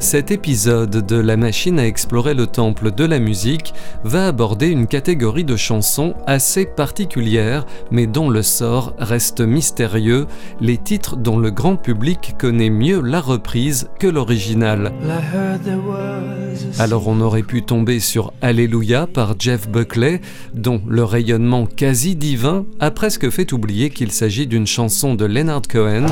Cet épisode de La machine à explorer le temple de la musique va aborder une catégorie de chansons assez particulière, mais dont le sort reste mystérieux, les titres dont le grand public connaît mieux la reprise que l'original. Alors on aurait pu tomber sur Alléluia par Jeff Buckley, dont le rayonnement quasi divin a presque fait oublier qu'il s'agit d'une chanson de Leonard Cohen.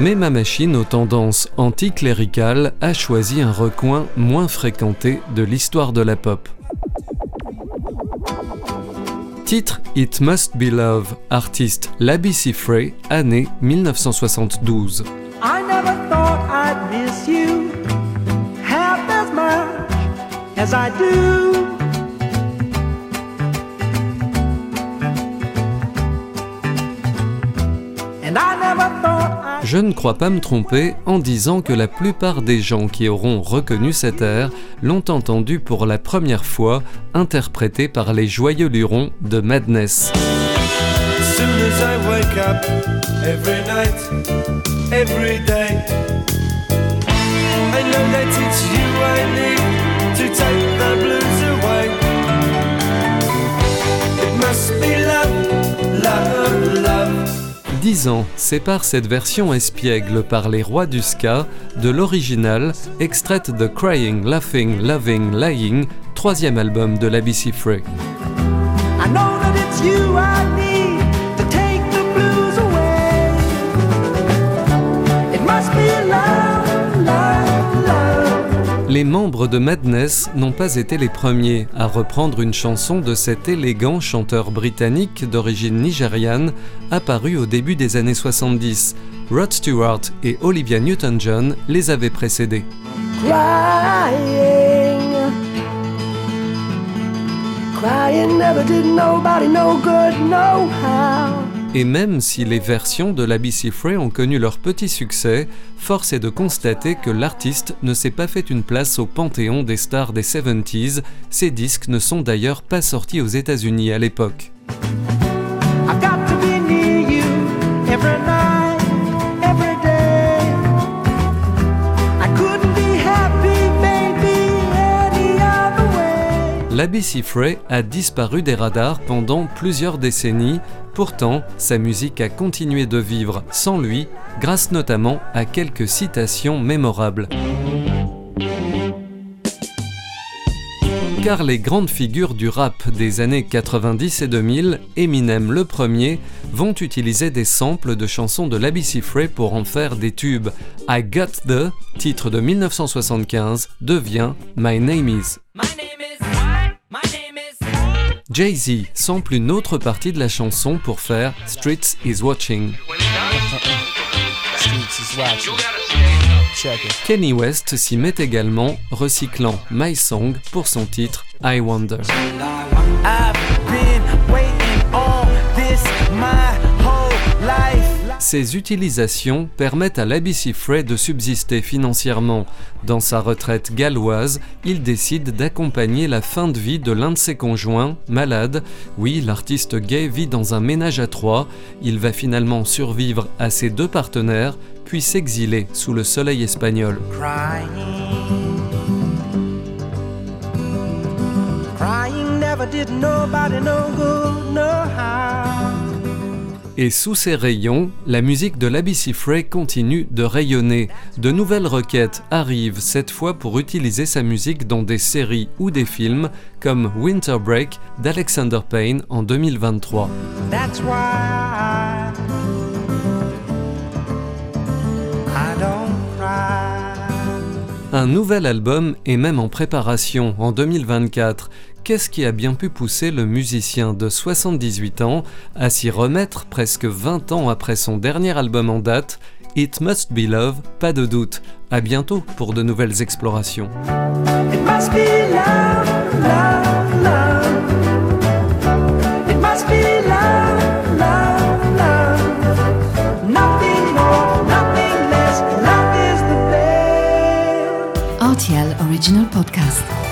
Mais ma machine aux tendances anticléricales a choisi un recoin moins fréquenté de l'histoire de la pop. Titre It Must Be Love, artiste Labby Frey, année 1972. I never thought I'd miss you half as much as I do. Je ne crois pas me tromper en disant que la plupart des gens qui auront reconnu cet air l'ont entendu pour la première fois interprété par les joyeux lurons de Madness. Dix ans séparent cette version espiègle par les rois du ska de l'original, extraite de Crying, Laughing, Loving, Lying, troisième album de la BC Free. Membres de Madness n'ont pas été les premiers à reprendre une chanson de cet élégant chanteur britannique d'origine nigériane apparu au début des années 70. Rod Stewart et Olivia Newton-John les avaient précédés. Et même si les versions de la BC Frey ont connu leur petit succès, force est de constater que l'artiste ne s'est pas fait une place au panthéon des stars des 70s. Ces disques ne sont d'ailleurs pas sortis aux États-Unis à l'époque. l'Abbey Frey a disparu des radars pendant plusieurs décennies, pourtant sa musique a continué de vivre sans lui, grâce notamment à quelques citations mémorables. Car les grandes figures du rap des années 90 et 2000, Eminem le premier, vont utiliser des samples de chansons de l'Abbey Frey pour en faire des tubes. I Got The, titre de 1975, devient My Name Is. Jay-Z sample une autre partie de la chanson pour faire Streets is Watching. Kenny West s'y met également, recyclant My Song pour son titre I Wonder. Ces utilisations permettent à l'ABC Frey de subsister financièrement. Dans sa retraite galloise, il décide d'accompagner la fin de vie de l'un de ses conjoints, malade. Oui, l'artiste gay vit dans un ménage à trois. Il va finalement survivre à ses deux partenaires, puis s'exiler sous le soleil espagnol. Et sous ces rayons, la musique de l'Abyssy Frey continue de rayonner. De nouvelles requêtes arrivent, cette fois pour utiliser sa musique dans des séries ou des films, comme Winter Break d'Alexander Payne en 2023. Un nouvel album est même en préparation en 2024 qu'est-ce qui a bien pu pousser le musicien de 78 ans à s'y remettre presque 20 ans après son dernier album en date, It Must Be Love, pas de doute. À bientôt pour de nouvelles explorations. RTL Original Podcast.